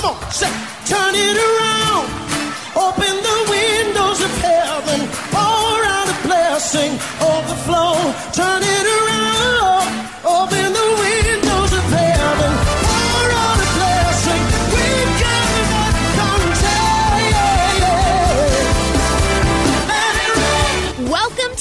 Come on, say, turn it around.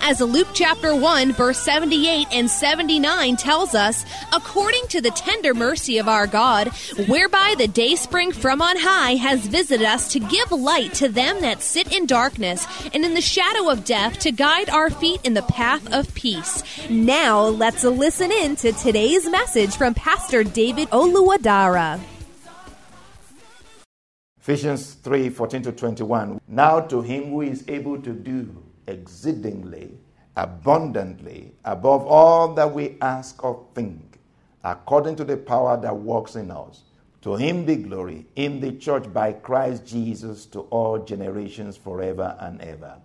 As Luke chapter 1, verse 78 and 79 tells us, according to the tender mercy of our God, whereby the day spring from on high has visited us to give light to them that sit in darkness and in the shadow of death to guide our feet in the path of peace. Now let's listen in to today's message from Pastor David Oluwadara. Ephesians 3 14 to 21. Now to him who is able to do exceedingly abundantly above all that we ask or think, according to the power that works in us. To him be glory in the church by Christ Jesus to all generations forever and ever.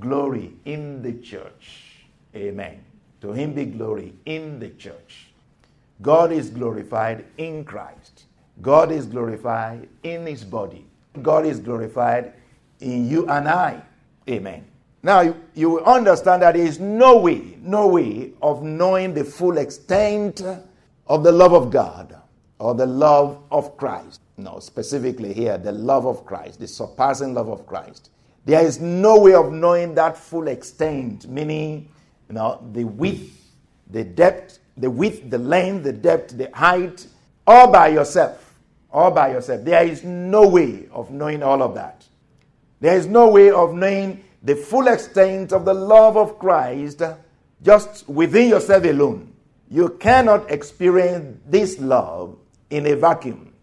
Glory in the church. Amen. To him be glory in the church. God is glorified in Christ. God is glorified in his body. God is glorified in you and I. Amen. Now, you, understand that there is no way, no way of knowing the full extent of the love of God or the love of Christ. No, specifically here, the love of Christ, the surpassing love of Christ. There is no way of knowing that full extent, meaning, you know, the width, the depth, the width, the length, the depth, the height, all by yourself. All by yourself. There is no way of knowing all of that. There is no way of knowing the full extent of the love of Christ just within yourself alone. You cannot experience this love in a vacuum.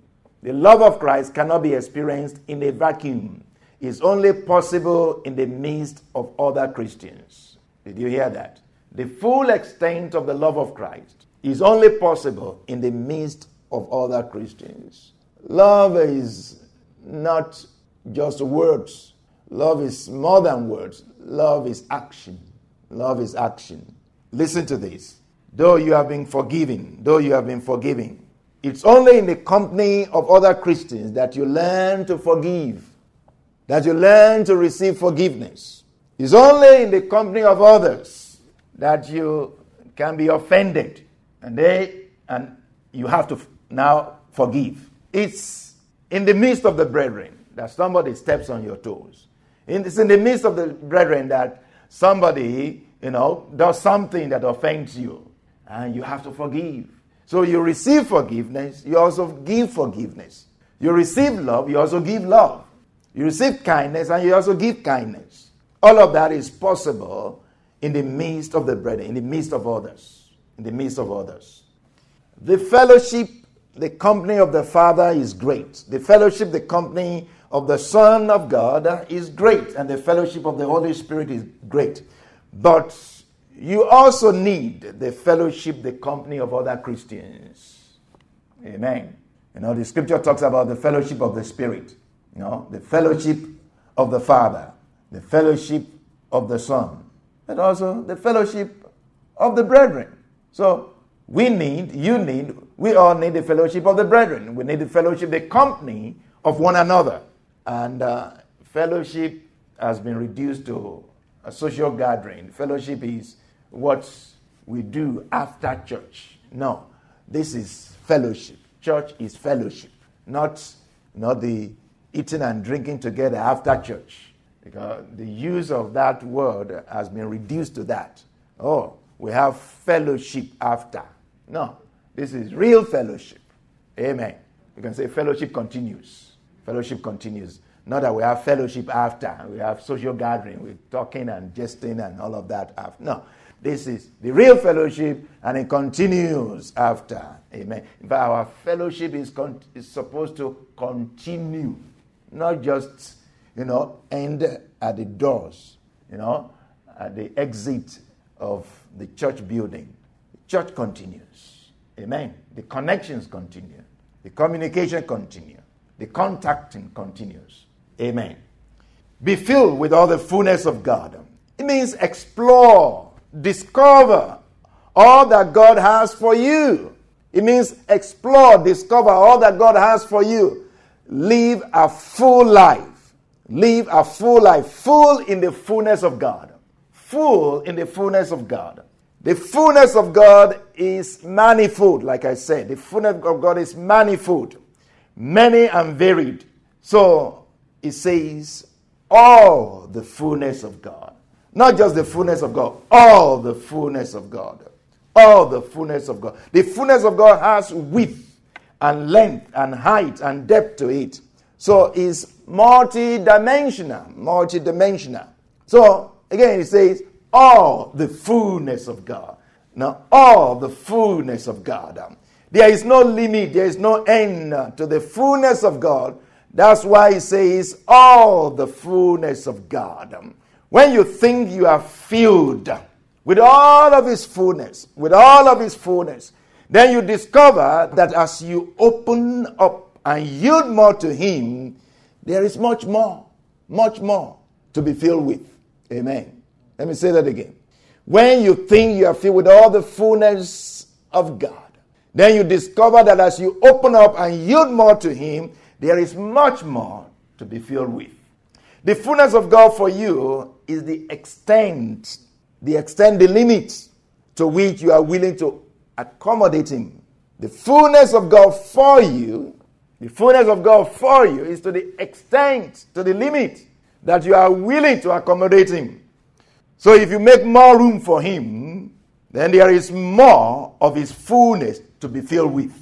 The love of Christ cannot be experienced in a vacuum. It's only possible in the midst of other Christians. Did you hear that? The full extent of the love of Christ is only possible in the midst of other Christians. Love is not just words. Love is more than words. Love is action. Love is action. Listen to this. Though you have been forgiven, though you have been forgiving, it's only in the company of other Christians that you learn to forgive, that you learn to receive forgiveness. It's only in the company of others that you can be offended and they and you have to now forgive. It's in the midst of the brethren that somebody steps on your toes. It's in the midst of the brethren that somebody, you know, does something that offends you, and you have to forgive. So you receive forgiveness, you also give forgiveness. You receive love, you also give love. You receive kindness, and you also give kindness. All of that is possible in the midst of the brethren, in the midst of others, in the midst of others. The fellowship, the company of the Father is great. The fellowship, the company of the Son of God is great, and the fellowship of the Holy Spirit is great. But you also need the fellowship, the company of other Christians. Amen. You know, the scripture talks about the fellowship of the Spirit, you know, the fellowship of the Father, the fellowship of the Son, and also the fellowship of the brethren. So we need, you need, we all need the fellowship of the brethren. We need the fellowship, the company of one another. And uh, fellowship has been reduced to a social gathering. Fellowship is what we do after church. No, this is fellowship. Church is fellowship, not, not the eating and drinking together after church. Because the use of that word has been reduced to that. Oh, we have fellowship after. No, this is real fellowship. Amen. You can say fellowship continues. Fellowship continues. Not that we have fellowship after, we have social gathering, we're talking and jesting and all of that after. No, this is the real fellowship and it continues after. Amen. Fact, our fellowship is, con- is supposed to continue, not just, you know, end at the doors, you know, at the exit of the church building. The church continues. Amen. The connections continue. The communication continues. The contacting continues. Amen. Be filled with all the fullness of God. It means explore, discover all that God has for you. It means explore, discover all that God has for you. Live a full life. Live a full life, full in the fullness of God. Full in the fullness of God. The fullness of God is manifold, like I said. The fullness of God is manifold, many and varied. So it says, all the fullness of God. Not just the fullness of God, all the fullness of God. All the fullness of God. The fullness of God has width and length and height and depth to it. So it's multi-dimensional, multi-dimensional. So again, it says all the fullness of God. Now, all the fullness of God. There is no limit, there is no end to the fullness of God. That's why he says all the fullness of God. When you think you are filled with all of His fullness, with all of His fullness, then you discover that as you open up and yield more to Him, there is much more, much more to be filled with. Amen. Let me say that again. When you think you are filled with all the fullness of God, then you discover that as you open up and yield more to Him, there is much more to be filled with. The fullness of God for you is the extent, the extent, the limit to which you are willing to accommodate Him. The fullness of God for you, the fullness of God for you is to the extent, to the limit that you are willing to accommodate Him. So if you make more room for Him, then there is more of His fullness to be filled with.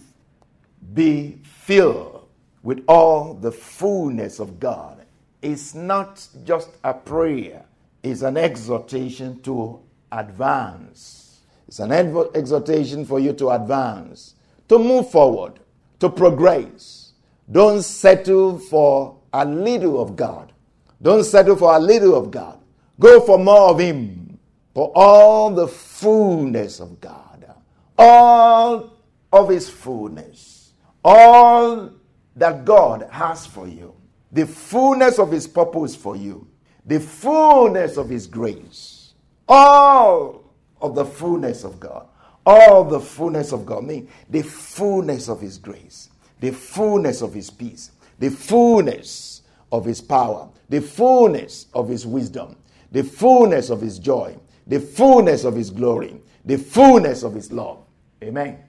Be filled with all the fullness of God. It's not just a prayer, it's an exhortation to advance. It's an exhortation for you to advance, to move forward, to progress. Don't settle for a little of God. Don't settle for a little of God. Go for more of Him, for all the fullness of God, all of His fullness, all that God has for you, the fullness of His purpose for you, the fullness of His grace, all of the fullness of God, all the fullness of God, mean the fullness of His grace, the fullness of His peace, the fullness of His power, the fullness of His wisdom, the fullness of His joy, the fullness of His glory, the fullness of His love. Amen.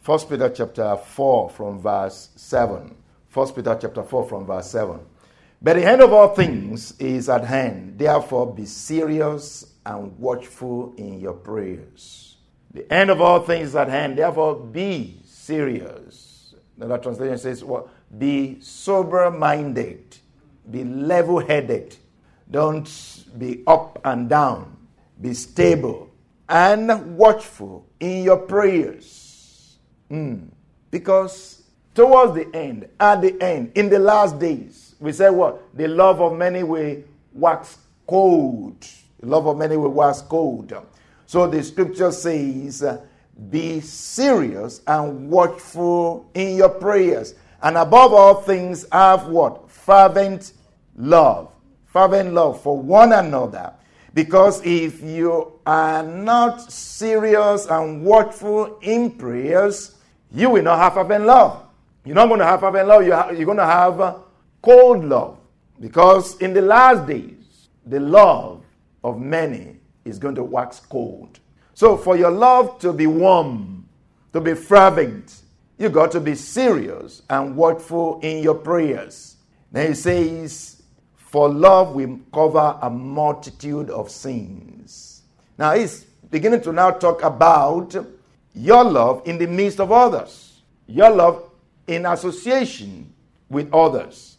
First Peter chapter 4 from verse 7. First Peter chapter 4 from verse 7. But the end of all things is at hand. Therefore be serious and watchful in your prayers. The end of all things is at hand. Therefore be serious. Another translation says, well, be sober minded, be level headed. Don't be up and down. Be stable and watchful in your prayers. Mm. Because towards the end, at the end, in the last days, we say what? The love of many will wax cold. The love of many will wax cold. So the scripture says, be serious and watchful in your prayers. And above all things, have what? Fervent love. Fervent love for one another. Because if you are not serious and watchful in prayers, you will not have fervent love. You're not going to have fervent love, you're going to have uh, cold love. Because in the last days, the love of many is going to wax cold. So, for your love to be warm, to be fervent, you got to be serious and watchful in your prayers. Then he says, For love will cover a multitude of sins. Now, he's beginning to now talk about your love in the midst of others, your love in association with others.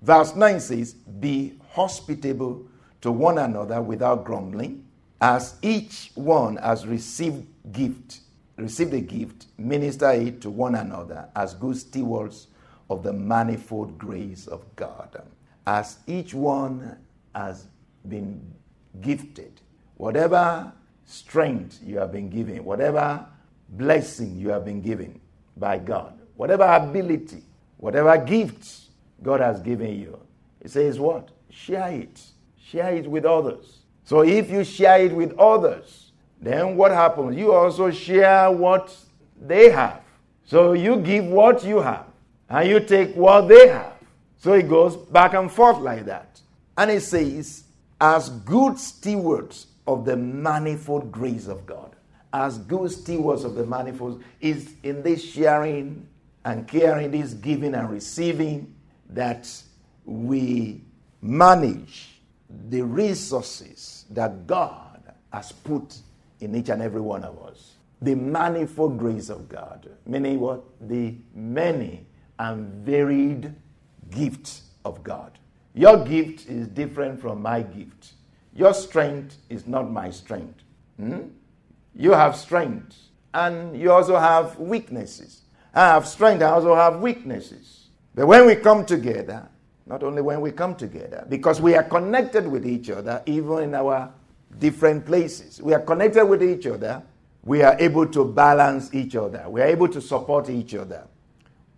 Verse 9 says, Be hospitable to one another without grumbling, as each one has received gift, received a gift, minister it to one another as good stewards of the manifold grace of God. As each one has been gifted, whatever strength you have been given, whatever blessing you have been given by God, whatever ability, whatever gifts God has given you, He says, What? Share it. Share it with others. So if you share it with others, then what happens? You also share what they have. So you give what you have, and you take what they have. So it goes back and forth like that. And it says, as good stewards of the manifold grace of God, as good stewards of the manifold, is in this sharing and caring, this giving and receiving, that we manage the resources that God has put in each and every one of us. The manifold grace of God, meaning what? The many and varied gifts of God. Your gift is different from my gift. Your strength is not my strength. Hmm? You have strength, and you also have weaknesses. I have strength, I also have weaknesses. But when we come together, not only when we come together, because we are connected with each other, even in our different places. We are connected with each other. We are able to balance each other. We are able to support each other.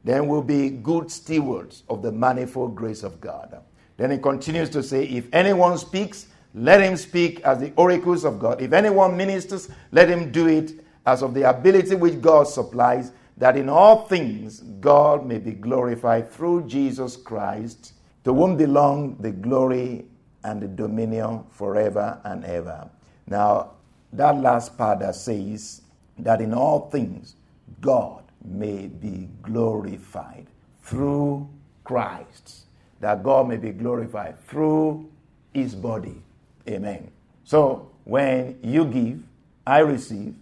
Then we'll be good stewards of the manifold grace of God. Then he continues to say, If anyone speaks, let him speak as the oracles of God. If anyone ministers, let him do it as of the ability which God supplies, that in all things God may be glorified through Jesus Christ, to whom belong the glory and the dominion forever and ever. Now, that last part that says that in all things God may be glorified through Christ, that God may be glorified through his body. Amen. So, when you give, I receive.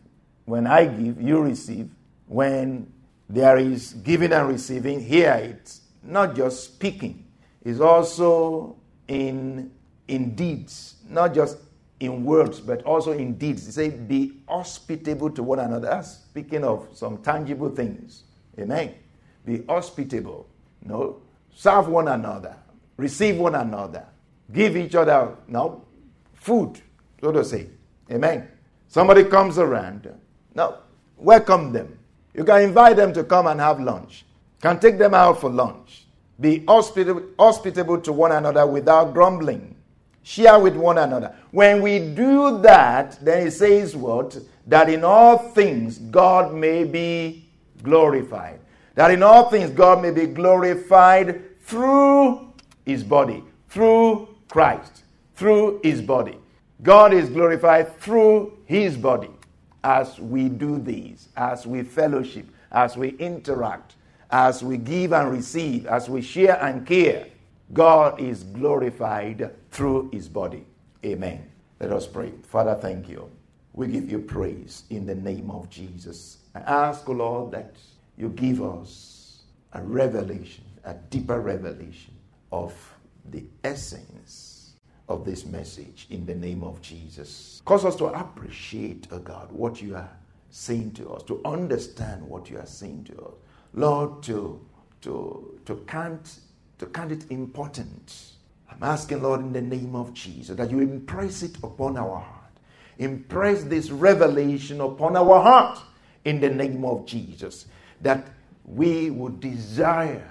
When I give, you receive. When there is giving and receiving, here it's not just speaking, it's also in, in deeds, not just in words, but also in deeds. They say, be hospitable to one another. That's speaking of some tangible things. Amen. Be hospitable. No. Serve one another. Receive one another. Give each other no food, so to say. Amen. Somebody comes around. Now, welcome them. You can invite them to come and have lunch. Can take them out for lunch. Be hospitable, hospitable to one another without grumbling. Share with one another. When we do that, then it says what? That in all things God may be glorified. That in all things God may be glorified through his body, through Christ, through his body. God is glorified through his body as we do these, as we fellowship, as we interact, as we give and receive, as we share and care. God is glorified through his body. Amen. Let us pray. Father, thank you. We give you praise in the name of Jesus. I ask, O Lord, that you give us a revelation, a deeper revelation of the essence of this message in the name of Jesus. Cause us to appreciate, O God, what you are saying to us, to understand what you are saying to us. Lord, to, to, to, count, to count it important. I'm asking, Lord, in the name of Jesus, that you impress it upon our heart. Impress this revelation upon our heart in the name of Jesus, that we would desire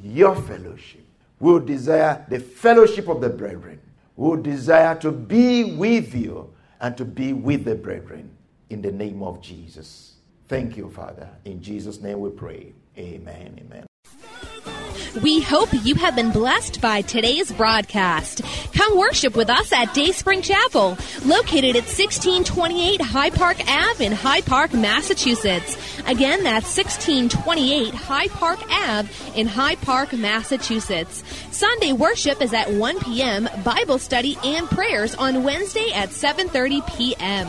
your fellowship. We would desire the fellowship of the brethren. We would desire to be with you and to be with the brethren in the name of Jesus. Thank you, Father. In Jesus' name we pray. Amen. Amen. We hope you have been blessed by today's broadcast. Come worship with us at Dayspring Chapel, located at 1628 Hyde Park Ave in Hyde Park, Massachusetts. Again, that's 1628 Hyde Park Ave in Hyde Park, Massachusetts. Sunday worship is at 1 p.m., Bible study and prayers on Wednesday at 7:30 p.m.